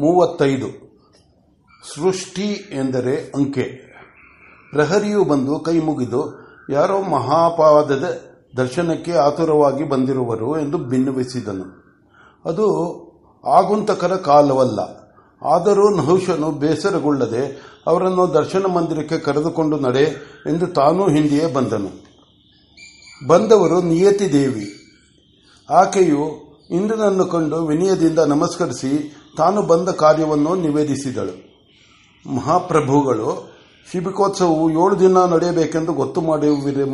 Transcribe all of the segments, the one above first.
ಮೂವತ್ತೈದು. ಸೃಷ್ಟಿ ಎಂದರೆ ಅಂಕೆ. ಪ್ರಹರಿಯು ಬಂದು ಕೈ ಮುಗಿದು, ಯಾರೋ ಮಹಾಪಾದದ ದರ್ಶನಕ್ಕೆ ಆತುರವಾಗಿ ಬಂದಿರುವರು ಎಂದು ಭಿನ್ನವಿಸಿದನು ಅದು ಆಗುಂತಕರ ಕಾಲವಲ್ಲ. ಆದರೂ ನಹುಶನು ಬೇಸರಗೊಳ್ಳದೆ ಅವರನ್ನು ದರ್ಶನ ಮಂದಿರಕ್ಕೆ ಕರೆದುಕೊಂಡು ನಡೆ ಎಂದು ತಾನೂ ಹಿಂದೆಯೇ ಬಂದನು. ಬಂದವರು ನಿಯತಿ ದೇವಿ ಆಕೆಯು ಇಂದ್ರನನ್ನು ಕಂಡು ವಿನಯದಿಂದ ನಮಸ್ಕರಿಸಿ ತಾನು ಬಂದ ಕಾರ್ಯವನ್ನು ನಿವೇದಿಸಿದಳು. ಮಹಾಪ್ರಭುಗಳು ಶಿಬಿಕೋತ್ಸವವು ಏಳು ದಿನ ನಡೆಯಬೇಕೆಂದು ಗೊತ್ತು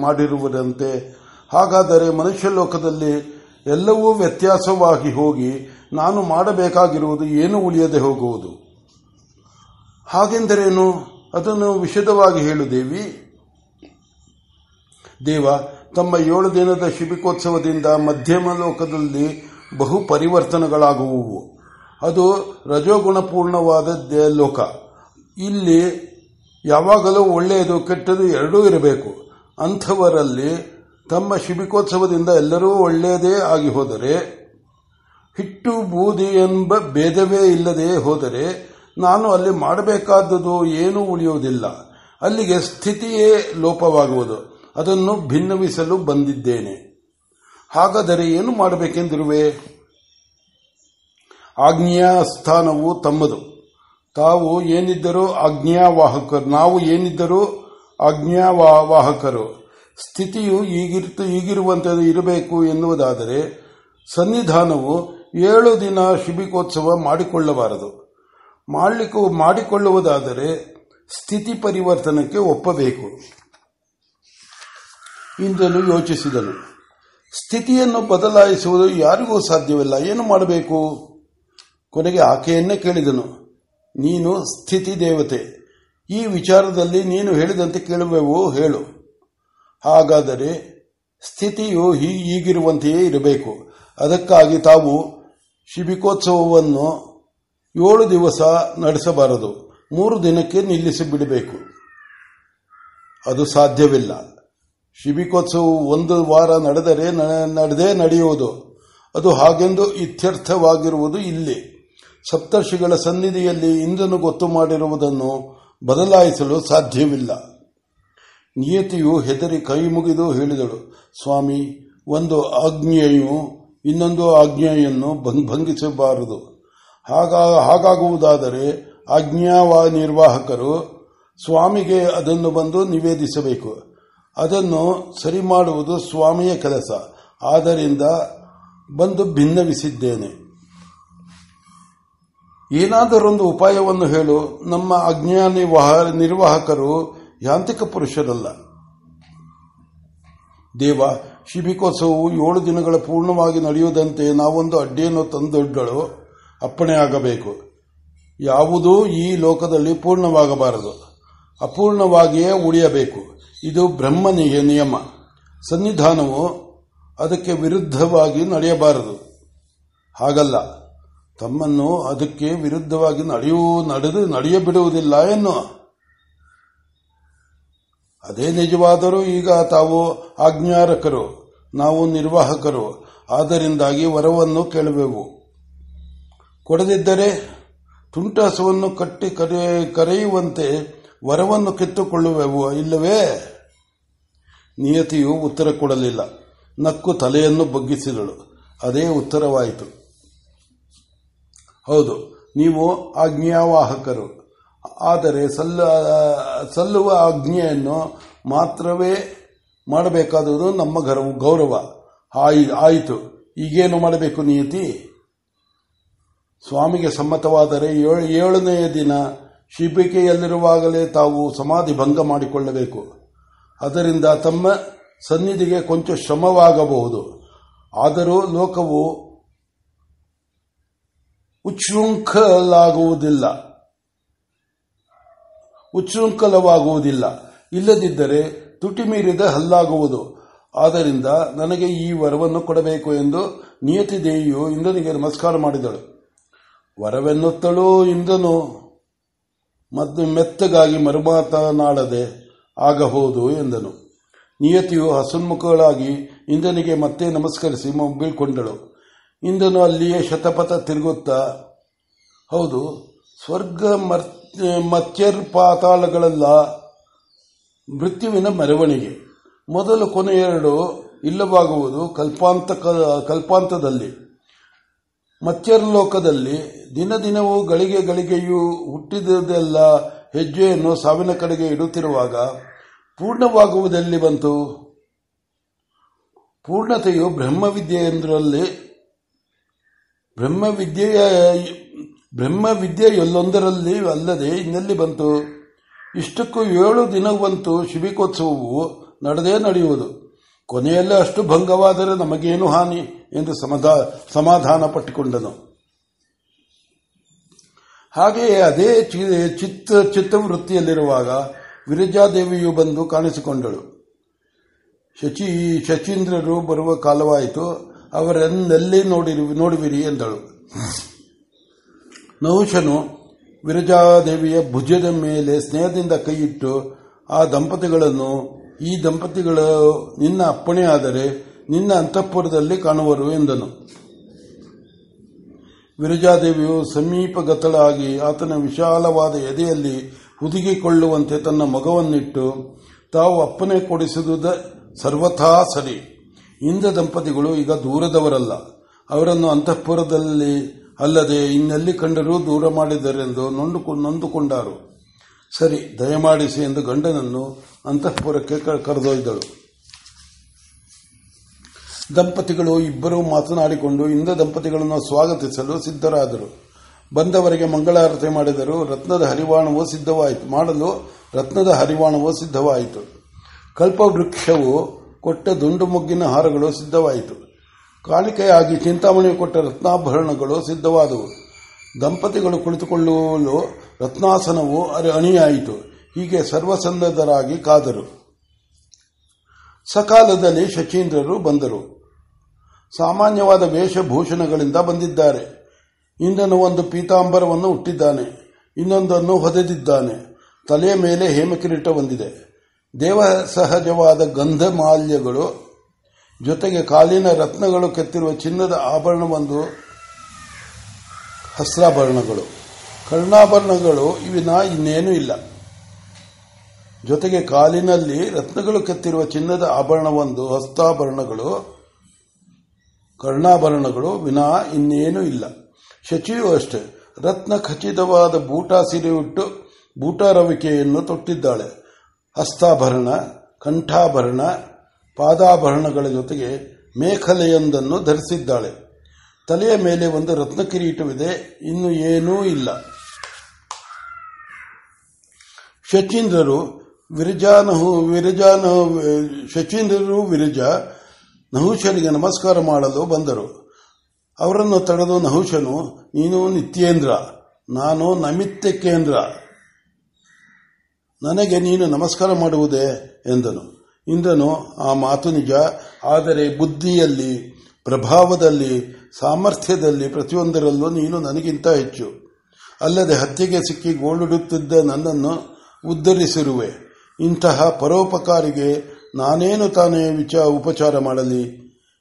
ಮಾಡಿರುವುದಂತೆ. ಹಾಗಾದರೆ ಮನುಷ್ಯ ಲೋಕದಲ್ಲಿ ಎಲ್ಲವೂ ವ್ಯತ್ಯಾಸವಾಗಿ ಹೋಗಿ ನಾನು ಮಾಡಬೇಕಾಗಿರುವುದು ಏನು ಉಳಿಯದೆ ಹೋಗುವುದು? ಹಾಗೆಂದರೇನು? ಅದನ್ನು ವಿಶದವಾಗಿ ಹೇಳು, ದೇವಿ. ದೇವ, ತಮ್ಮ ಏಳು ದಿನದ ಶಿಬಿಕೋತ್ಸವದಿಂದ ಮಧ್ಯಮ ಲೋಕದಲ್ಲಿ ಬಹು ಪರಿವರ್ತನೆಗಳಾಗುವುವು. ಅದು ರಜೋಗುಣಪೂರ್ಣವಾದ ಲೋಕ. ಇಲ್ಲಿ ಯಾವಾಗಲೂ ಒಳ್ಳೆಯದು ಕೆಟ್ಟದು ಎರಡೂ ಇರಬೇಕು. ಅಂಥವರಲ್ಲಿ ತಮ್ಮ ಶಿಬಿಕೋತ್ಸವದಿಂದ ಎಲ್ಲರೂ ಒಳ್ಳೆಯದೇ ಆಗಿ ಹೋದರೆ, ಹಿಟ್ಟು ಬೂದಿ ಎಂಬ ಭೇದವೇ ಇಲ್ಲದೆ ಹೋದರೆ, ನಾನು ಅಲ್ಲಿ ಮಾಡಬೇಕಾದದ್ದು ಏನೂ ಉಳಿಯುವುದಿಲ್ಲ. ಅಲ್ಲಿಗೆ ಸ್ಥಿತಿಯೇ ಲೋಪವಾಗುವುದು. ಅದನ್ನು ಭಿನ್ನವಿಸಲು ಬಂದಿದ್ದೇನೆ. ಹಾಗಾದರೆ ಏನು ಮಾಡಬೇಕೆಂದಿರುವೆ? ಆಜ್ಞಾ ಸ್ಥಾನವು ತಮ್ಮದು. ತಾವು ಏನಿದ್ದರೂ ಆಜ್ಞಾವಾಹಕರು. ನಾವು ಏನಿದ್ದರೂ ಆಜ್ಞಾವಾಹಕರು. ಸ್ಥಿತಿಯು ಈಗಿರ್ತು ಈಗಿರುವಂತೆ ಇರಬೇಕು ಎನ್ನುವುದಾದರೆ ಸನ್ನಿಧಾನವು ಏಳು ದಿನ ಶಿಬಿಕೋತ್ಸವ ಮಾಡಿಕೊಳ್ಳಬಾರದು. ಮಾಡಲಿಕ್ಕೂ ಮಾಡಿಕೊಳ್ಳುವುದಾದರೆ ಸ್ಥಿತಿ ಪರಿವರ್ತನಕ್ಕೆ ಒಪ್ಪಬೇಕು. ಇಂದನು ಯೋಚಿಸಿದನು. ಸ್ಥಿತಿಯನ್ನು ಬದಲಾಯಿಸುವುದು ಯಾರಿಗೂ ಸಾಧ್ಯವಿಲ್ಲ. ಏನು ಮಾಡಬೇಕು? ಕೊನೆಗೆ ಆಕೆಯನ್ನೇ ಕೇಳಿದನು. ನೀನು ಸ್ಥಿತಿ ದೇವತೆ. ಈ ವಿಚಾರದಲ್ಲಿ ನೀನು ಹೇಳಿದಂತೆ ಕೇಳುವೆವು ಹೇಳು. ಹಾಗಾದರೆ ಸ್ಥಿತಿಯು ಹೀಗಿರುವಂತೆಯೇ ಇರಬೇಕು. ಅದಕ್ಕಾಗಿ ತಾವು ಶಿಬಿಕೋತ್ಸವವನ್ನು ಏಳು ದಿವಸ ನಡೆಸಬಾರದು. ಮೂರು ದಿನಕ್ಕೆ ನಿಲ್ಲಿಸಿ ಬಿಡಬೇಕು ಅದು ಸಾಧ್ಯವಿಲ್ಲ. ಶಿಬಿಕೋತ್ಸವ ಒಂದು ವಾರ ನಡೆದರೆ ನಡೆದೇ ನಡೆಯುವುದು. ಅದು ಹಾಗೆಂದು ಇತ್ಯರ್ಥವಾಗಿರುವುದು ಇಲ್ಲಿ. ಸಪ್ತರ್ಷಿಗಳ ಸನ್ನಿಧಿಯಲ್ಲಿ ಇಂದ್ರನು ಗೊತ್ತು ಮಾಡಿರುವುದನ್ನು ಬದಲಾಯಿಸಲು ಸಾಧ್ಯವಿಲ್ಲ. ನಿಯತಿಯು ಹೆದರಿ ಕೈ ಮುಗಿದು ಹೇಳಿದಳು, ಸ್ವಾಮಿ, ಒಂದು ಆಜ್ಞೆಯು, ಇನ್ನೊಂದು ಆಜ್ಞೆಯನ್ನು ಭಂಗಿಸಬಾರದು. ಹಾಗಾಗುವುದಾದರೆ ಆಜ್ಞಾವ ನಿರ್ವಾಹಕರು ಸ್ವಾಮಿಗೆ ಅದನ್ನು ಬಂದು ನಿವೇದಿಸಬೇಕು. ಅದನ್ನು ಸರಿ ಮಾಡುವುದು ಸ್ವಾಮಿಯ ಕೆಲಸ. ಆದ್ದರಿಂದ ಬಂದು ಭಿನ್ನವಿಸಿದ್ದೇನೆ. ಏನಾದರೊಂದು ಉಪಾಯವನ್ನು ಹೇಳು. ನಮ್ಮ ಅಜ್ಞಾನಿ ನಿರ್ವಾಹಕರು ಯಾಂತ್ರಿಕ ಪುರುಷರಲ್ಲ. ದೇವ, ಶಿಬಿಕೋತ್ಸವವು ಏಳು ದಿನಗಳ ಪೂರ್ಣವಾಗಿ ನಡೆಯುವುದಂತೆ ನಾವೊಂದು ಅಡ್ಡಿಯನ್ನು ತಂದೊಡ್ಡಳು ಅಪ್ಪಣೆಯಾಗಬೇಕು ಯಾವುದೂ ಈ ಲೋಕದಲ್ಲಿ ಪೂರ್ಣವಾಗಬಾರದು. ಅಪೂರ್ಣವಾಗಿಯೇ ಉಳಿಯಬೇಕು. ಇದು ಬ್ರಹ್ಮನಿಗೆ ನಿಯಮ. ಸನ್ನಿಧಾನವು ಅದಕ್ಕೆ ವಿರುದ್ಧವಾಗಿ ನಡೆಯಬಾರದು. ಹಾಗಲ್ಲ. ತಮ್ಮನ್ನು ಅದಕ್ಕೆ ವಿರುದ್ಧವಾಗಿ ನಡೆಯೂ, ನಡೆದು, ನಡೆಯಬಿಡುವುದಿಲ್ಲ ಎನ್ನು ಅದೇ ನಿಜವಾದರೂ ಈಗ ತಾವು ಆಜ್ಞಾರಕರು, ನಾವು ನಿರ್ವಾಹಕರು. ಆದ್ದರಿಂದಾಗಿ ವರವನ್ನು ಕೇಳುವೆವು. ಕೊಡದಿದ್ದರೆ ತುಂಟಾಸವನ್ನು ಕಟ್ಟಿ ಕರೆಯುವಂತೆ ವರವನ್ನು ಕಿತ್ತುಕೊಳ್ಳುವೆವು ಇಲ್ಲವೇ? ನಿಯತಿಯು ಉತ್ತರ ಕೊಡಲಿಲ್ಲ. ನಕ್ಕು ತಲೆಯನ್ನು ಬಗ್ಗಿಸಿದಳು. ಅದೇ ಉತ್ತರವಾಯಿತು. ಹೌದು. ನೀವು ಆಜ್ಞಾವಾಹಕರು. ಆದರೆ ಸಲ್ಲ, ಸಲ್ಲುವ ಆಜ್ಞೆಯನ್ನು ಮಾತ್ರವೇ ಮಾಡಬೇಕಾದುದು ನಮ್ಮ ಗೌರವ ಆಯಿತು. ಈಗೇನು ಮಾಡಬೇಕು ನಿಯತಿ? ಸ್ವಾಮಿಗೆ ಸಮ್ಮತವಾದರೆ ಏಳನೆಯ ದಿನ ಶಿಬಿಕೆಯಲ್ಲಿರುವಾಗಲೇ ತಾವು ಸಮಾಧಿ ಭಂಗ ಮಾಡಿಕೊಳ್ಳಬೇಕು. ಅದರಿಂದ ತಮ್ಮ ಸನ್ನಿಧಿಗೆ ಕೊಂಚ ಶ್ರಮವಾಗಬಹುದು. ಆದರೂ ಲೋಕವು ಉಚ್ಛೃಂಖಲಾಗುವುದಿಲ್ಲ. ಉಚ್ಛೃಂಖಲವಾಗುವುದಿಲ್ಲ. ಇಲ್ಲದಿದ್ದರೆ ತುಟಿ ಮೀರಿದ ಹಲ್ಲಾಗುವುದು. ಆದ್ದರಿಂದ ನನಗೆ ಈ ವರವನ್ನು ಕೊಡಬೇಕು ಎಂದು ನಿಯತಿ ದೇವಿಯು ಇಂದ್ರನಿಗೆ ನಮಸ್ಕಾರ ಮಾಡಿದಳು. ವರವೆನ್ನುತ್ತಲೂ ಇಂದನು ಮತ್ತು ಮೆತ್ತಗಾಗಿ ಮರುಮಾತನಾಡದೆ ಆಗಬಹುದು ಎಂದನು. ನಿಯತಿಯು ಹಸನ್ಮುಖಗಳಾಗಿ ಇಂದನಿಗೆ ಮತ್ತೆ ನಮಸ್ಕರಿಸಿ ಬೀಳ್ಕೊಂಡಳು ಇಂದನು ಅಲ್ಲಿಯೇ ಶತಪಥ ತಿರುಗುತ್ತಾ, ಹೌದು, ಸ್ವರ್ಗ ಮತ್ಯರ್ ಪಾತಾಳಗಳೆಲ್ಲ ಮೃತ್ಯುವಿನ ಮೆರವಣಿಗೆ. ಮೊದಲು ಕೊನೆ ಎರಡು ಇಲ್ಲವಾಗುವುದು ಕಲ್ಪಾಂತ ಕಲ್ಪಾಂತದಲ್ಲಿ. ಲೋಕದಲ್ಲಿ ದಿನ ದಿನವೂ ಗಳಿಗೆ ಗಳಿಗೆಯೂ ಹುಟ್ಟಿದೆಲ್ಲ ಹೆಜ್ಜೆಯನ್ನು ಸಾವಿನ ಕಡೆಗೆ ಇಡುತ್ತಿರುವಾಗ ಪೂರ್ಣವಾಗುವುದೆಲ್ಲಿ ಬಂತು? ಪೂರ್ಣತೆಯು ಬ್ರಹ್ಮವಿದ್ಯೆಯೊಂದರಲ್ಲಿ ಬ್ರಹ್ಮವಿದ್ಯೆಯ ಎಲ್ಲೊಂದರಲ್ಲಿ ಅಲ್ಲದೆ ಇನ್ನೆಲ್ಲಿ ಬಂತು? ಇಷ್ಟಕ್ಕೂ ಏಳು ದಿನವಂತೂ ಶಿಬಿಕೋತ್ಸವವು ನಡೆದೇ ನಡೆಯುವುದು. ಕೊನೆಯಲ್ಲಿ ಅಷ್ಟು ಭಂಗವಾದರೆ ನಮಗೇನು ಹಾನಿ ಎಂದು ಸಮಾಧಾನ ಪಟ್ಟುಕೊಂಡನು. ಹಾಗೆಯೇ ಅದೇ ಚಿತ್ತ ಚಿತ್ತವೃತ್ತಿಯಲ್ಲಿರುವಾಗ ವಿರಜಾದೇವಿಯು ಬಂದು ಕಾಣಿಸಿಕೊಂಡಳು. ಶಚಿ, ಶಚೀಂದ್ರರು ಬರುವ ಕಾಲವಾಯಿತು. ಅವರೆನ್ನೆಲ್ಲಿ ನೋಡಿರು, ನೋಡುವಿರಿ ಎಂದಳು. ನಹುಶನು ವಿರಜಾದೇವಿಯ ಭುಜದ ಮೇಲೆ ಸ್ನೇಹದಿಂದ ಕೈಯಿಟ್ಟು ಆ ದಂಪತಿಗಳನ್ನು, ಈ ದಂಪತಿಗಳು ನಿನ್ನ ಅಪ್ಪಣೆಯಾದರೆ ನಿನ್ನ ಅಂತಃಪುರದಲ್ಲಿ ಕಾಣುವರು ಎಂದನು. ವಿರಜಾದೇವಿಯು ಸಮೀಪಗತಳಾಗಿ ಆತನ ವಿಶಾಲವಾದ ಎದೆಯಲ್ಲಿ ಹುದುಗಿಕೊಳ್ಳುವಂತೆ ತನ್ನ ಮಗವನ್ನಿಟ್ಟು, ತಾವು ಅಪ್ಪನೆ ಕೊಡಿಸಿದ ಸರ್ವಥಾ ಸರಿ. ಇಂದ ದಂಪತಿಗಳು ಈಗ ದೂರದವರಲ್ಲ. ಅವರನ್ನು ಅಂತಃಪುರದಲ್ಲಿ ಅಲ್ಲದೆ ಇನ್ನೆಲ್ಲಿ ಕಂಡರೂ ದೂರ ಮಾಡಿದರೆಂದು ನೊಂದುಕೊಂಡರು. ಸರಿ, ದಯಮಾಡಿಸಿ ಎಂದು ಗಂಡನನ್ನು ಅಂತಃಪುರಕ್ಕೆ ಕರೆದೊಯ್ದಳು. ದಂಪತಿಗಳು ಇಬ್ಬರೂ ಮಾತನಾಡಿಕೊಂಡು ಇಂದ ದಂಪತಿಗಳನ್ನು ಸ್ವಾಗತಿಸಲು ಸಿದ್ಧರಾದರು. ಬಂದವರಿಗೆ ಮಂಗಳಾರತಿ ಮಾಡಿದರು. ರತ್ನದ ಹರಿವಾಣವು ಸಿದ್ಧವಾಯಿತು. ಮಾಡಲು ರತ್ನದ ಹರಿವಾಣವು ಸಿದ್ಧವಾಯಿತು. ಕಲ್ಪವೃಕ್ಷವು ಕೊಟ್ಟ ದುಂಡು ಮುಗ್ಗಿನ ಹಾರಗಳು ಸಿದ್ಧವಾಯಿತು. ಕಾಣಿಕೆಯಾಗಿ ಚಿಂತಾಮಣಿ ಕೊಟ್ಟ ರತ್ನಾಭರಣಗಳು ಸಿದ್ಧವಾದವು. ದಂಪತಿಗಳು ಕುಳಿತುಕೊಳ್ಳಲು ರತ್ನಾಸನವು ಅಣಿಯಾಯಿತು. ಹೀಗೆ ಸರ್ವಸನ್ನದ್ಧರಾಗಿ ಕಾದರು. ಸಕಾಲದಲ್ಲಿ ಶಚೀಂದ್ರರು ಬಂದರು. ಸಾಮಾನ್ಯವಾದ ವೇಷಭೂಷಣಗಳಿಂದ ಬಂದಿದ್ದಾರೆ. ಇಂದನು ಒಂದು ಪೀತಾಂಬರವನ್ನು ಹುಟ್ಟಿದ್ದಾನೆ. ಇನ್ನೊಂದನ್ನು ಹೊದೆದಿದ್ದಾನೆ. ತಲೆಯ ಮೇಲೆ ಹೇಮಕಿರೀಟ ಹೊಂದಿದೆ ದೇವ ಸಹಜವಾದ ಗಂಧ ಮಾಲ್ಯಗಳು ಜೊತೆಗೆ ಕಾಲಿನ ರತ್ನಗಳು ಕೆತ್ತಿರುವ ಚಿನ್ನದ ಆಭರಣವೊಂದು ಹಸ್ರಾಭರಣಗಳು. ಕರ್ಣಾಭರಣಗಳು ಇವಿನ ಇನ್ನೇನೂ ಇಲ್ಲ. ಜೊತೆಗೆ ಕಾಲಿನಲ್ಲಿ ರತ್ನಗಳು ಕೆತ್ತಿರುವ ಚಿನ್ನದ ಆಭರಣವೊಂದು ಹಸ್ತಾಭರಣಗಳು, ಕರ್ಣಾಭರಣಗಳು ವಿನಾ ಇನ್ನೇನೂ ಇಲ್ಲ. ಶಚಿಯು ಅಷ್ಟೇ. ರತ್ನ ಖಚಿತವಾದ ಬೂಟ ಸಿರಿಯುಟ್ಟು ಬೂಟಾರವಿಕೆಯನ್ನು ತೊಟ್ಟಿದ್ದಾಳೆ. ಹಸ್ತಾಭರಣ, ಕಂಠಾಭರಣ, ಪಾದಾಭರಣಗಳ ಜೊತೆಗೆ ಮೇಖಲೆಯೊಂದನ್ನು ಧರಿಸಿದ್ದಾಳೆ. ತಲೆಯ ಮೇಲೆ ಒಂದು ರತ್ನ ಕಿರೀಟವಿದೆ, ಇನ್ನು ಏನೂ ಇಲ್ಲ. ಶಚೀಂದ್ರರು ವಿರಜಾನಹು ವಿರಜಾನ ಶಚೀಂದ್ರರು ವಿರಜ ನಹುಶನಿಗೆ ನಮಸ್ಕಾರ ಮಾಡಲು ಬಂದರು. ಅವರನ್ನು ತಡೆದು ನಹುಶನು ನೀನು ನಿತ್ಯೇಂದ್ರ, ನಾನು ನಮಿತ್ಯಕೇಂದ್ರ ನನಗೆ ನೀನು ನಮಸ್ಕಾರ ಮಾಡುವುದೇ ಎಂದನು. ಇಂದನು ಆ ಮಾತು ನಿಜ, ಆದರೆ ಬುದ್ಧಿಯಲ್ಲಿ, ಪ್ರಭಾವದಲ್ಲಿ, ಸಾಮರ್ಥ್ಯದಲ್ಲಿ ಪ್ರತಿಯೊಂದರಲ್ಲೂ ನೀನು ನನಗಿಂತ ಹೆಚ್ಚು. ಅಲ್ಲದೆ ಹತ್ಯೆಗೆ ಸಿಕ್ಕಿ ಗೋಳುಡುತ್ತಿದ್ದ ನನ್ನನ್ನು ಉದ್ಧರಿಸಿರುವೆ. ಇಂತಹ ಪರೋಪಕಾರಿಗೆ ನಾನೇನು ತಾನೇ ವಿಚ ಉಪಚಾರ ಮಾಡಲಿ?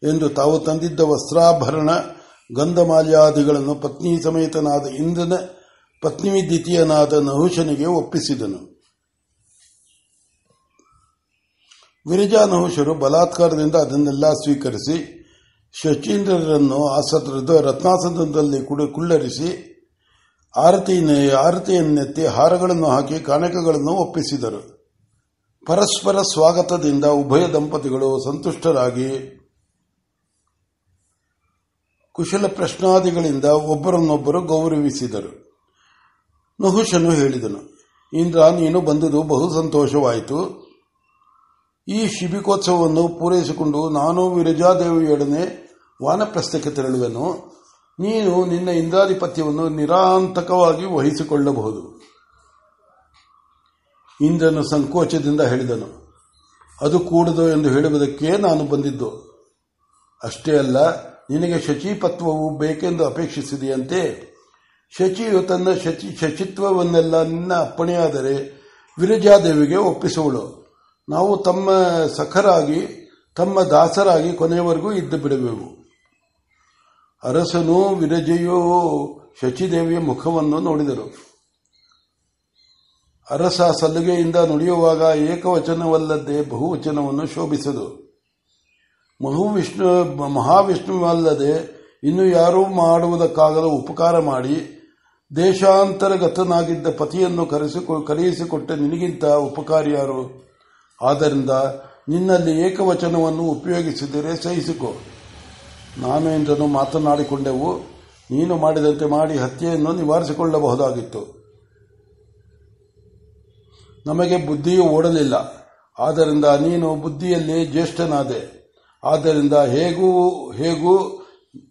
ಎಂದು ತಾವು ತಂದಿದ್ದ ವಸ್ತ್ರಾಭರಣ, ಗಂಧಮಾಲ್ಯಾದಿಗಳನ್ನು ಪತ್ನಿ ಸಮೇತನಾದ ಇಂದ್ರನ ಪತ್ನಿ ದ್ವಿತೀಯನಾದ ನಹುಶನಿಗೆ ಒಪ್ಪಿಸಿದನು. ವಿರಜಾ ನಹುಶರು ಬಲಾತ್ಕಾರದಿಂದ ಅದನ್ನೆಲ್ಲ ಸ್ವೀಕರಿಸಿ, ಶಚೀಂದ್ರರನ್ನು ಆಸದ್ರದ ರತ್ನಾಸನದಲ್ಲಿ ಕುಳ್ಳರಿಸಿ ಆರತಿ ಆರತಿಯನ್ನೆತ್ತಿ ಹಾರಗಳನ್ನು ಹಾಕಿ ಕಾಣಕಗಳನ್ನು ಒಪ್ಪಿಸಿದರು. ಪರಸ್ಪರ ಸ್ವಾಗತದಿಂದ ಉಭಯ ದಂಪತಿಗಳು ಸಂತುಷ್ಟರಾಗಿ ಕುಶಲ ಪ್ರಶ್ನಾದಿಗಳಿಂದ ಒಬ್ಬರನ್ನೊಬ್ಬರು ಗೌರವಿಸಿದರು. ನಹುಶನು ಹೇಳಿದನು, ಇಂದ್ರ, ನೀನು ಬಂದುದು ಬಹು ಸಂತೋಷವಾಯಿತು. ಈ ಶಿಬಿಕೋತ್ಸವವನ್ನು ಪೂರೈಸಿಕೊಂಡು ನಾನು ವಿರಜಾದೇವಿಯೊಡನೆ ವಾನಪ್ರಸ್ಥಕ್ಕೆ ತೆರಳುವೆನು. ನೀನು ನಿನ್ನ ಇಂದ್ರಾಧಿಪತ್ಯವನ್ನು ನಿರಾಂತಕವಾಗಿ ವಹಿಸಿಕೊಳ್ಳಬಹುದು. ಇಂದ್ರನು ಸಂಕೋಚದಿಂದ ಹೇಳಿದನು. ಅದು ಕೂಡದು ಎಂದು ಹೇಳುವುದಕ್ಕೆ ನಾನು ಬಂದಿದ್ದು. ಅಷ್ಟೇ ಅಲ್ಲ, ನಿನಗೆ ಶಚಿಪತ್ವವು ಬೇಕೆಂದು ಅಪೇಕ್ಷಿಸಿದೆಯಂತೆ. ಶಚಿಯು ತನ್ನ ಶಚಿ ಶಚಿತ್ವವನ್ನೆಲ್ಲ ನಿನ್ನ ಅಪ್ಪಣೆಯಾದರೆ ವಿರಜಾದೇವಿಗೆ ಒಪ್ಪಿಸುವಳು. ನಾವು ತಮ್ಮ ಸಖರಾಗಿ, ತಮ್ಮ ದಾಸರಾಗಿ ಕೊನೆಯವರೆಗೂ ಇದ್ದು ಬಿಡಬೇಕು. ಅರಸನು ವಿರಜೆಯೋ ಶಚಿದೇವಿಯ ಮುಖವನ್ನು ನೋಡಿದರು. ಅರಸ ಸಲುಗೆಯಿಂದ ನುಡಿಯುವಾಗ ಏಕವಚನವಲ್ಲದೆ ಬಹುವಚನವನ್ನು ಶೋಭಿಸದು. ಮಹುವಿಷ್ಣು ಮಹಾವಿಷ್ಣುವಲ್ಲದೆ ಇನ್ನು ಯಾರೂ ಮಾಡುವುದಕ್ಕಾಗದ ಉಪಕಾರ ಮಾಡಿ, ದೇಶಾಂತರಗತನಾಗಿದ್ದ ಪತಿಯನ್ನು ಕರೆಯಿಸಿಕೊಟ್ಟ ನಿನಗಿಂತ ಉಪಕಾರಿಯಾರು? ಆದ್ದರಿಂದ ನಿನ್ನಲ್ಲಿ ಏಕವಚನವನ್ನು ಉಪಯೋಗಿಸಿದರೆ ಸಹಿಸಿಕೊ. ಇಂದನು ಮಾತನಾಡಿಕೊಂಡೆವು, ನೀನು ಮಾಡಿದಂತೆ ಮಾಡಿ ಹತ್ಯೆಯನ್ನು ನಿವಾರಿಸಿಕೊಳ್ಳಬಹುದಾಗಿತ್ತು. ನಮಗೆ ಬುದ್ಧಿಯು ಓಡಲಿಲ್ಲ, ಆದ್ದರಿಂದ ನೀನು ಬುದ್ಧಿಯಲ್ಲಿ ಜ್ಯೇಷ್ಠನಾದೆ. ಆದ್ದರಿಂದ ಹೇಗೂ ಹೇಗೂ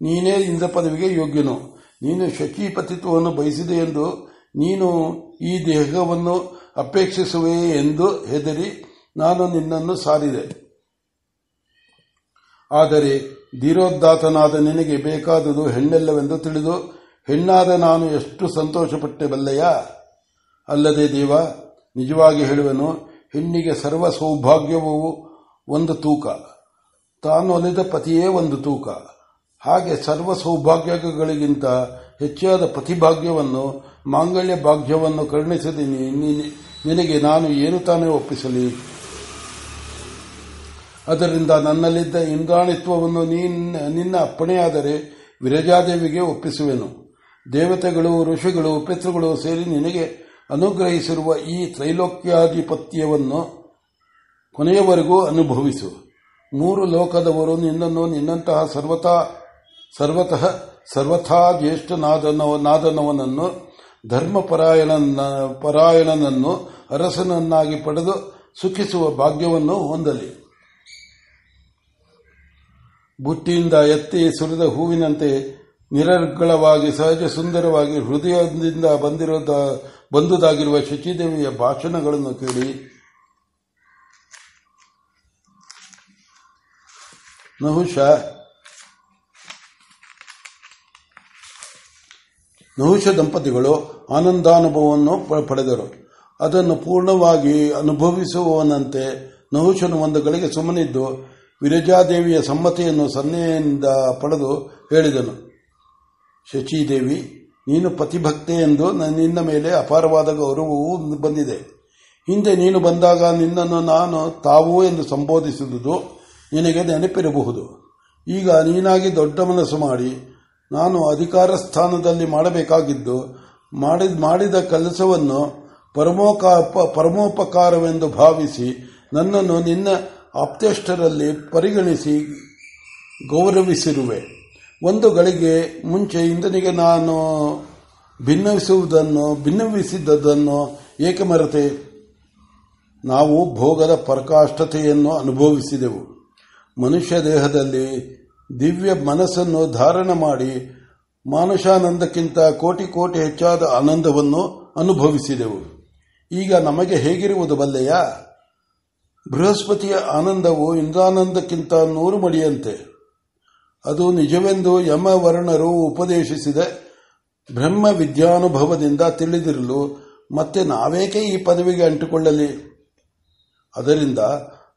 ನೀನೇ ಇಂದ್ರ ಪದವಿಗೆ ಯೋಗ್ಯನು. ನೀನು ಶಚೀಪತಿತ್ವವನ್ನು ಬಯಸಿದೆ ಎಂದು ನೀನು ಈ ದೇಹವನ್ನು ಅಪೇಕ್ಷಿಸುವೆ ಎಂದು ಹೆದರಿ ನಾನು ನಿನ್ನನ್ನು ಸಾರಿದೆ. ಆದರೆ ಧೀರೋದ್ದಾತನಾದ ನಿನಗೆ ಬೇಕಾದುದು ಹೆಣ್ಣೆಲ್ಲವೆಂದು ತಿಳಿದು, ಹೆಣ್ಣಾದ ನಾನು ಎಷ್ಟು ಸಂತೋಷಪಟ್ಟೆ ಬಲ್ಲೆಯ ಅಲ್ಲದೆ ದೇವ, ನಿಜವಾಗಿ ಹೇಳುವನು, ಹೆಣ್ಣಿಗೆ ಸರ್ವ ಸೌಭಾಗ್ಯವೂ ಒಂದು ತೂಕ. ತಾನು ಒಲಿದ ಪತಿಯೇ ಒಂದು ತೂಕ. ಹಾಗೆ ಸರ್ವ ಸೌಭಾಗ್ಯಗಳಿಗಿಂತ ಹೆಚ್ಚಾದ ಪತಿಭಾಗ್ಯವನ್ನು, ಮಾಂಗಲ್ಯ ಭಾಗ್ಯವನ್ನು ಕರುಣಿಸದೆ ನಿನಗೆ ನಾನು ಏನು ತಾನೇ ಒಪ್ಪಿಸಲಿ? ಅದರಿಂದ ನನ್ನಲ್ಲಿದ್ದ ಇಂದ್ರಾಣಿತ್ವವನ್ನು ನಿನ್ನ ಅಪ್ಪಣೆಯಾದರೆ ವಿರಜಾದೇವಿಗೆ ಒಪ್ಪಿಸುವೆನು. ದೇವತೆಗಳು, ಋಷಿಗಳು, ಪಿತೃಗಳು ಸೇರಿ ನಿನಗೆ ಅನುಗ್ರಹಿಸಿರುವ ಈ ತ್ರೈಲೋಕ್ಯಾಧಿಪತ್ಯವನ್ನು ಕೊನೆಯವರೆಗೂ ಅನುಭವಿಸು. ಮೂರು ಲೋಕದವರು ನಿನ್ನನ್ನು ನಿನ್ನಂತಹ ಸರ್ವತಾ, ಸರ್ವತಃ, ಸರ್ವಥಾ ಜ್ಯೇಷ್ಠನಾದನವನನ್ನು ಧರ್ಮಪರಾಯಣ ಪರಾಯಣನನ್ನು ಅರಸನನ್ನಾಗಿ ಪಡೆದು ಸುಖಿಸುವ ಭಾಗ್ಯವನ್ನು ಹೊಂದಲಿ. ಬುಟ್ಟಿಯಿಂದ ಎತ್ತಿ ಸುರಿದ ಹೂವಿನಂತೆ ನಿರರ್ಗಳವಾಗಿ, ಸಹಜ ಸುಂದರವಾಗಿ ಹೃದಯದಿಂದ ಬಂದಿರೋದ, ಬಂದುದಾಗಿರುವ ಶಚಿದೇವಿಯ ಭಾಷಣಗಳನ್ನು ಕೇಳಿ ನಹುಷ ನಹುಷ ದಂಪತಿಗಳು ಆನಂದಾನುಭವವನ್ನು ಪಡೆದರು. ಅದನ್ನು ಪೂರ್ಣವಾಗಿ ಅನುಭವಿಸುವವನಂತೆ ನಹುಷನು ಒಂದು ಗಳಿಗೆ ಸುಮ್ಮನಿದ್ದು ವಿರಜಾದೇವಿಯ ಸಮ್ಮತಿಯನ್ನು ಸನ್ನೆಯಿಂದ ಪಡೆದು ಹೇಳಿದನು. ಶಚಿದೇವಿ, ನೀನು ಪತಿಭಕ್ತೆ ಎಂದು ನಿನ್ನ ಮೇಲೆ ಅಪಾರವಾದ ಗೌರವವೂ ಬಂದಿದೆ. ಹಿಂದೆ ನೀನು ಬಂದಾಗ ನಿನ್ನನ್ನು ನಾನು ತಾವು ಎಂದು ಸಂಬೋಧಿಸಿದುದು ನಿನಗೆ ನೆನಪಿರಬಹುದು. ಈಗ ನೀನಾಗಿ ದೊಡ್ಡ ಮನಸ್ಸು ಮಾಡಿ, ನಾನು ಅಧಿಕಾರ ಸ್ಥಾನದಲ್ಲಿ ಮಾಡಬೇಕಾಗಿದ್ದು, ಮಾಡಿದ ಕೆಲಸವನ್ನು ಪರಮೋಪಕಾರವೆಂದು ಭಾವಿಸಿ ನನ್ನನ್ನು ನಿನ್ನ ಆಪ್ತೇಷ್ಟರಲ್ಲಿ ಪರಿಗಣಿಸಿ ಗೌರವಿಸಿರುವೆ. ಒಂದು ಗಳಿಗೆ ಮುಂಚೆ ಇಂದನಿಗೆ ನಾನು ಭಿನ್ನವಿಸುವುದನ್ನು ಭಿನ್ನವಿಸಿದ್ದನ್ನು ಏಕೆ ಮರೆತೆ? ನಾವು ಭೋಗದ ಪರಕಾಷ್ಠತೆಯನ್ನು ಅನುಭವಿಸಿದೆವು. ಮನುಷ್ಯ ದೇಹದಲ್ಲಿ ದಿವ್ಯ ಮನಸ್ಸನ್ನು ಧಾರಣ ಮಾಡಿ ಮಾನುಷಾನಂದಕ್ಕಿಂತ ಕೋಟಿ ಕೋಟಿ ಹೆಚ್ಚಾದ ಆನಂದವನ್ನು ಅನುಭವಿಸಿದೆವು. ಈಗ ನಮಗೆ ಹೇಗಿರುವುದು ಬಲ್ಲೆಯ? ಬೃಹಸ್ಪತಿಯ ಆನಂದವು ಇಂದ್ರಾನಂದಕ್ಕಿಂತ ನೂರು ಮಡಿಯಂತೆ. ಅದು ನಿಜವೆಂದು ಯಮವರ್ಣರು ಉಪದೇಶಿಸಿದ ಬ್ರಹ್ಮ ವಿದ್ಯಾನುಭವದಿಂದ ತಿಳಿದಿರಲು ಮತ್ತೆ ನಾವೇಕೆ ಈ ಪದವಿಗೆ ಅಂಟಿಕೊಳ್ಳಲಿ? ಅದರಿಂದ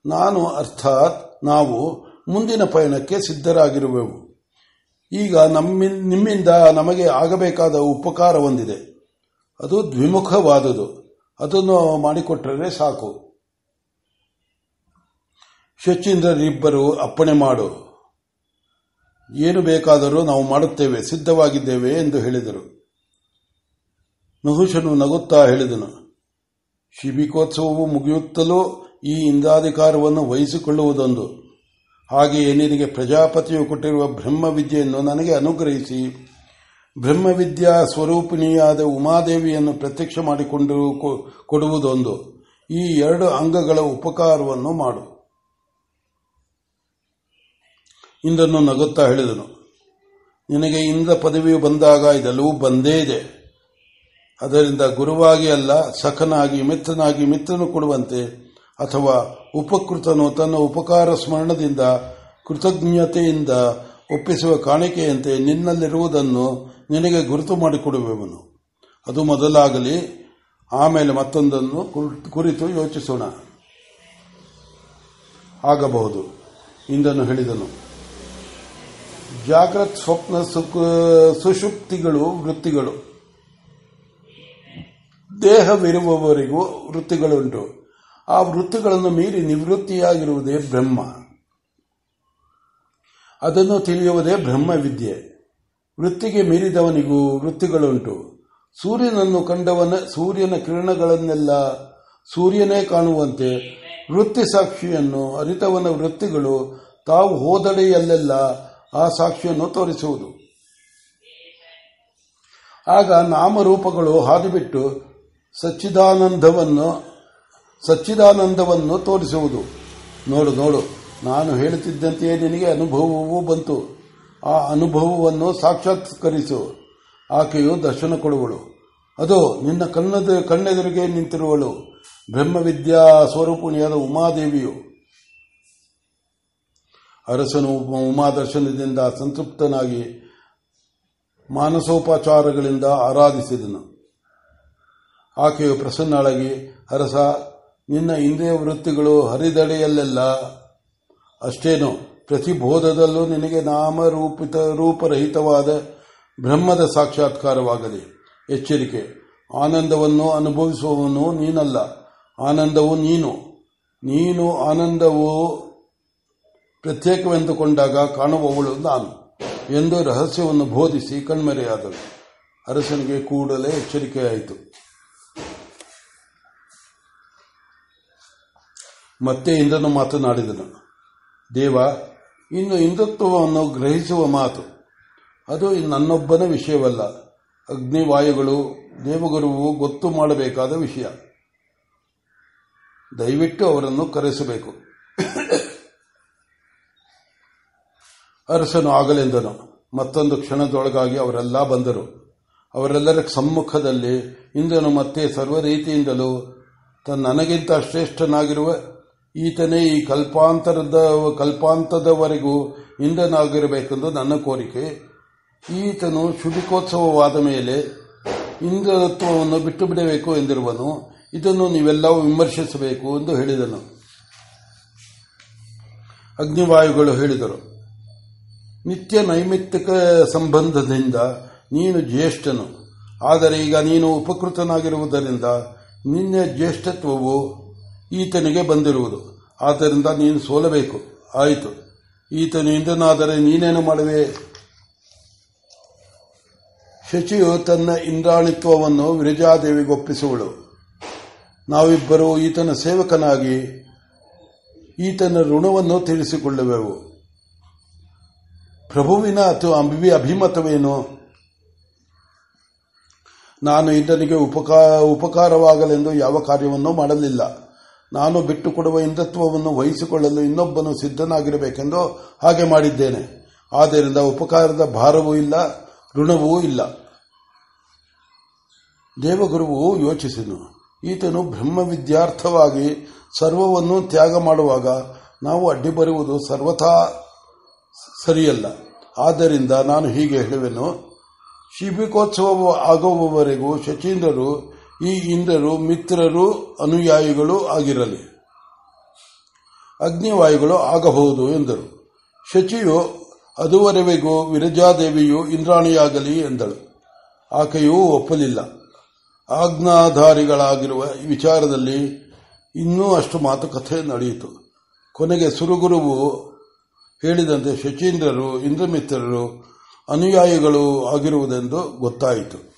ನಾನು ಅರ್ಥಾತ್ ನಾವು ಮುಂದಿನ ಪಯಣಕ್ಕೆ ಸಿದ್ಧರಾಗಿರುವೆವು. ಈಗ ನಿಮ್ಮಿಂದ ನಮಗೆ ಆಗಬೇಕಾದ ಉಪಕಾರ ಹೊಂದಿದೆ ಅದು ದ್ವಿಮುಖವಾದುದು. ಅದನ್ನು ಮಾಡಿಕೊಟ್ಟರೆ ಸಾಕು. ಶಚೀಂದ್ರರಿಬ್ಬರು ಅಪ್ಪಣೆ ಮಾಡು. ಏನು ಬೇಕಾದರೂ ನಾವು ಮಾಡುತ್ತೇವೆ, ಸಿದ್ಧವಾಗಿದ್ದೇವೆ ಎಂದು ಹೇಳಿದರು. ನಹುಶನು ನಗುತ್ತಾ ಹೇಳಿದನು. ಶಿಬಿಕೋತ್ಸವವು ಮುಗಿಯುತ್ತಲೂ ಈ ಇಂದಾಧಿಕಾರವನ್ನು ವಹಿಸಿಕೊಳ್ಳುವುದೊಂದು. ಹಾಗೆಯೇ ನಿನಗೆ ಪ್ರಜಾಪತಿಯು ಕೊಟ್ಟಿರುವ ಬ್ರಹ್ಮವಿದ್ಯೆಯನ್ನು ನನಗೆ ಅನುಗ್ರಹಿಸಿ. ಬ್ರಹ್ಮವಿದ್ಯಾ ಸ್ವರೂಪಿಣಿಯಾದ ಉಮಾದೇವಿಯನ್ನು ಪ್ರತ್ಯಕ್ಷ ಮಾಡಿಕೊಂಡು ಕೊಡುವುದೊಂದು. ಈ ಎರಡು ಅಂಗಗಳ ಉಪಕಾರವನ್ನು ಮಾಡು. ಇಂದನ್ನು ನಗುತ್ತಾ ಹೇಳಿದನು, ನಿನಗೆ ಇಂದ ಪದವಿಯು ಬಂದಾಗ ಇದೆಲ್ಲವೂ ಬಂದೇ ಇದೆ. ಅದರಿಂದ ಗುರುವಾಗಿ ಅಲ್ಲ, ಸಖನಾಗಿ, ಮಿತ್ರನಾಗಿ ಮಿತ್ರನು ಕೊಡುವಂತೆ, ಅಥವಾ ಉಪಕೃತನು ತನ್ನ ಉಪಕಾರ ಸ್ಮರಣದಿಂದ, ಕೃತಜ್ಞತೆಯಿಂದ ಒಪ್ಪಿಸುವ ಕಾಣಿಕೆಯಂತೆ ನಿನ್ನಲ್ಲಿರುವುದನ್ನು ನಿನಗೆ ಗುರುತು ಮಾಡಿಕೊಡುವೆವನು. ಅದು ಮೊದಲಾಗಲಿ, ಆಮೇಲೆ ಮತ್ತೊಂದನ್ನು ಕುರಿತು ಯೋಚಿಸೋಣ. ಆಗಬಹುದು ಇಂದನು ಹೇಳಿದನು. ಜಾಗ್ರತ್ ಸ್ವಪ್ನ ಸುಷುಪ್ತಿಗಳು ವೃತ್ತಿಗಳು. ದೇಹವಿರುವವರಿಗೂ ವೃತ್ತಿಗಳುಂಟು. ಆ ವೃತ್ತಿಗಳನ್ನು ಮೀರಿ ನಿವೃತ್ತಿಯಾಗಿರುವುದೇ ಬ್ರಹ್ಮ. ಅದನ್ನು ತಿಳಿಯುವುದೇ ಬ್ರಹ್ಮವಿದ್ಯೆ. ವೃತ್ತಿಗೆ ಮೀರಿದವನಿಗೂ ವೃತ್ತಿಗಳುಂಟು. ಸೂರ್ಯನನ್ನು ಕಂಡವನ, ಸೂರ್ಯನ ಕಿರಣಗಳನ್ನೆಲ್ಲ ಸೂರ್ಯನೇ ಕಾಣುವಂತೆ ವೃತ್ತಿ ಸಾಕ್ಷಿಯನ್ನು ಅರಿತವನ ವೃತ್ತಿಗಳು ತಾವು ಹೋದಡೆಯಲ್ಲೆಲ್ಲ ಆ ಸಾಕ್ಷಿಯನ್ನು ತೋರಿಸುವುದು. ಆಗ ನಾಮರೂಪಗಳು ಹಾದುಬಿಟ್ಟು ಸಚ್ಚಿದಾನಂದವನ್ನು ಸಚ್ಚಿದಾನಂದವನ್ನು ತೋರಿಸುವುದು. ನೋಡು ನೋಡು, ನಾನು ಹೇಳುತ್ತಿದ್ದಂತೆಯೇ ನಿನಗೆ ಅನುಭವವೂ ಬಂತು. ಆ ಅನುಭವವನ್ನು ಸಾಕ್ಷಾತ್ಕರಿಸು. ಆಕೆಯು ದರ್ಶನ ಕೊಡುವಳು. ಅದು, ನಿನ್ನ ಕಣ್ಣದ, ಕಣ್ಣೆದುರಿಗೆ ನಿಂತಿರುವಳು. ಬ್ರಹ್ಮವಿದ್ಯಾ ಸ್ವರೂಪಿಣಿಯಾದ ಉಮಾದೇವಿಯು. ಅರಸನು ಉಮಾದರ್ಶನದಿಂದ ಸಂತೃಪ್ತನಾಗಿ ಮಾನಸೋಪಚಾರಗಳಿಂದ ಆರಾಧಿಸಿದನು. ಆಕೆಯು ಪ್ರಸನ್ನಳಾಗಿ, ಅರಸ, ನಿನ್ನ ಇಂದ್ರಿಯ ವೃತ್ತಿಗಳು ಹರಿದಡೆಯಲ್ಲೆಲ್ಲ. ಅಷ್ಟೇನು, ಪ್ರತಿಬೋಧದಲ್ಲೂ ನಿನಗೆ ನಾಮರೂಪಿತ, ರೂಪರಹಿತವಾದ ಬ್ರಹ್ಮದ ಸಾಕ್ಷಾತ್ಕಾರವಾಗಲಿ. ಎಚ್ಚರಿಕೆ, ಆನಂದವನ್ನು ಅನುಭವಿಸುವವನು ನೀನಲ್ಲ. ಆನಂದವು ನೀನು. ನೀನು ಆನಂದವು ಪ್ರತ್ಯೇಕವೆಂದುಕೊಂಡಾಗ ಕಾಣುವವಳು ನಾನು ಎಂದು ರಹಸ್ಯವನ್ನು ಬೋಧಿಸಿ ಕಣ್ಮರೆಯಾದಳು. ಅರಸನಿಗೆ ಕೂಡಲೇ ಎಚ್ಚರಿಕೆಯಾಯಿತು. ಮತ್ತೆ ಇಂದ್ರನು ಮಾತನಾಡಿದನು. ದೇವ, ಇನ್ನು ಹಿಂದುತ್ವವನ್ನು ಗ್ರಹಿಸುವ ಮಾತು, ಅದು ನನ್ನೊಬ್ಬನ ವಿಷಯವಲ್ಲ. ಅಗ್ನಿವಾಯುಗಳು ದೇವಗುರುವು ಗೊತ್ತು ಮಾಡಬೇಕಾದ ವಿಷಯ. ದಯವಿಟ್ಟು ಅವರನ್ನು ಕರೆಸಬೇಕು. ಅರಸನು ಆಗಲೆಂದನು. ಮತ್ತೊಂದು ಕ್ಷಣದೊಳಗಾಗಿ ಅವರೆಲ್ಲ ಬಂದರು. ಅವರೆಲ್ಲರ ಸಮ್ಮುಖದಲ್ಲಿ ಇಂದ್ರನು ಮತ್ತೆ ಸರ್ವ ರೀತಿಯಿಂದಲೂ ತನ್ನ ನನಗಿಂತ ಶ್ರೇಷ್ಠನಾಗಿರುವ ಈತನೇ ಈ ಕಲ್ಪಾಂತರದ, ಕಲ್ಪಾಂತದವರೆಗೂ ಇಂದನಾಗಿರಬೇಕೆಂದು ನನ್ನ ಕೋರಿಕೆ. ಈತನು ಶುಭಿಕೋತ್ಸವವಾದ ಮೇಲೆ ಇಂದ್ರತ್ವವನ್ನು ಬಿಟ್ಟು ಬಿಡಬೇಕು ಎಂದಿರುವನು. ಇದನ್ನು ನೀವೆಲ್ಲವೂ ವಿಮರ್ಶಿಸಬೇಕು ಎಂದು ಹೇಳಿದನು. ಅಗ್ನಿವಾಯುಗಳು ಹೇಳಿದರು. ನಿತ್ಯ ನೈಮಿತ್ತಿಕ ಸಂಬಂಧದಿಂದ ನೀನು ಜ್ಯೇಷ್ಠನು. ಆದರೆ ಈಗ ನೀನು ಉಪಕೃತನಾಗಿರುವುದರಿಂದ ನಿನ್ನ ಜ್ಯೇಷ್ಠತ್ವವು ಈತನಿಗೆ ಬಂದಿರುವುದು. ಆದ್ದರಿಂದ ನೀನು ಸೋಲಬೇಕು. ಆಯಿತು. ಈತನು ಇಂದನಾದರೆ ನೀನೇನು ಮಾಡುವೆ? ಶಚಿಯು ತನ್ನ ಇಂದ್ರಾಣಿತ್ವವನ್ನು ವಿರಜಾದೇವಿಗೆ ಒಪ್ಪಿಸುವಳು ನಾವಿಬ್ಬರು ಈತನ ಸೇವಕನಾಗಿ ಈತನ ಋಣವನ್ನು ತೀರಿಸಿಕೊಳ್ಳುವೆವು. ಪ್ರಭುವಿನ ಅಥವಾ ಅಭಿಮತವೇನು? ನಾನು ಇಂದ್ರನಿಗೆ ಉಪಕಾರವಾಗಲೆಂದು ಯಾವ ಕಾರ್ಯವನ್ನು ಮಾಡಲಿಲ್ಲ. ನಾನು ಬಿಟ್ಟುಕೊಡುವ ಇಂದತ್ವವನ್ನು ವಹಿಸಿಕೊಳ್ಳಲು ಇನ್ನೊಬ್ಬನು ಸಿದ್ಧನಾಗಿರಬೇಕೆಂದು ಹಾಗೆ ಮಾಡಿದ್ದೇನೆ. ಆದ್ದರಿಂದ ಉಪಕಾರದ ಭಾರವೂ ಇಲ್ಲ, ಋಣವೂ ಇಲ್ಲ. ದೇವಗುರುವು ಯೋಚಿಸಿದನು, ಈತನು ಬ್ರಹ್ಮವಿದ್ಯಾರ್ಥವಾಗಿ ಸರ್ವವನ್ನು ತ್ಯಾಗ ಮಾಡುವಾಗ ನಾವು ಅಡ್ಡಿ ಬರುವುದು ಸರ್ವಥಾ ಸರಿಯಲ್ಲ. ಆದ್ದರಿಂದ ನಾನು ಹೀಗೆ ಹೇಳುವೆನು. ಶಿಬಿಕೋತ್ಸವ ಆಗುವವರೆಗೂ ಶಚೀಂದ್ರರು, ಈ ಇಂದ್ರರು ಮಿತ್ರರು, ಅನುಯಾಯಿಗಳು ಆಗಿರಲಿ. ಅಗ್ನಿವಾಯುಗಳು ಆಗಬಹುದು ಎಂದರು. ಶಚಿಯು ಅದುವರೆಗೂ ವಿರಜಾದೇವಿಯು ಇಂದ್ರಾಣಿಯಾಗಲಿ ಎಂದಳು. ಆಕೆಯೂ ಒಪ್ಪಲಿಲ್ಲ. ಆಜ್ಞಾಧಾರಿಗಳಾಗಿರುವ ವಿಚಾರದಲ್ಲಿ ಇನ್ನೂ ಅಷ್ಟು ಮಾತುಕತೆ ನಡೆಯಿತು. ಕೊನೆಗೆ ಸುರುಗುರುವು ಹೇಳಿದಂತೆ ಶಚೀಂದ್ರರು ಇಂದ್ರಮಿತ್ರರು ಅನುಯಾಯಿಗಳು ಆಗಿರುವುದೆಂದು ಗೊತ್ತಾಯಿತು.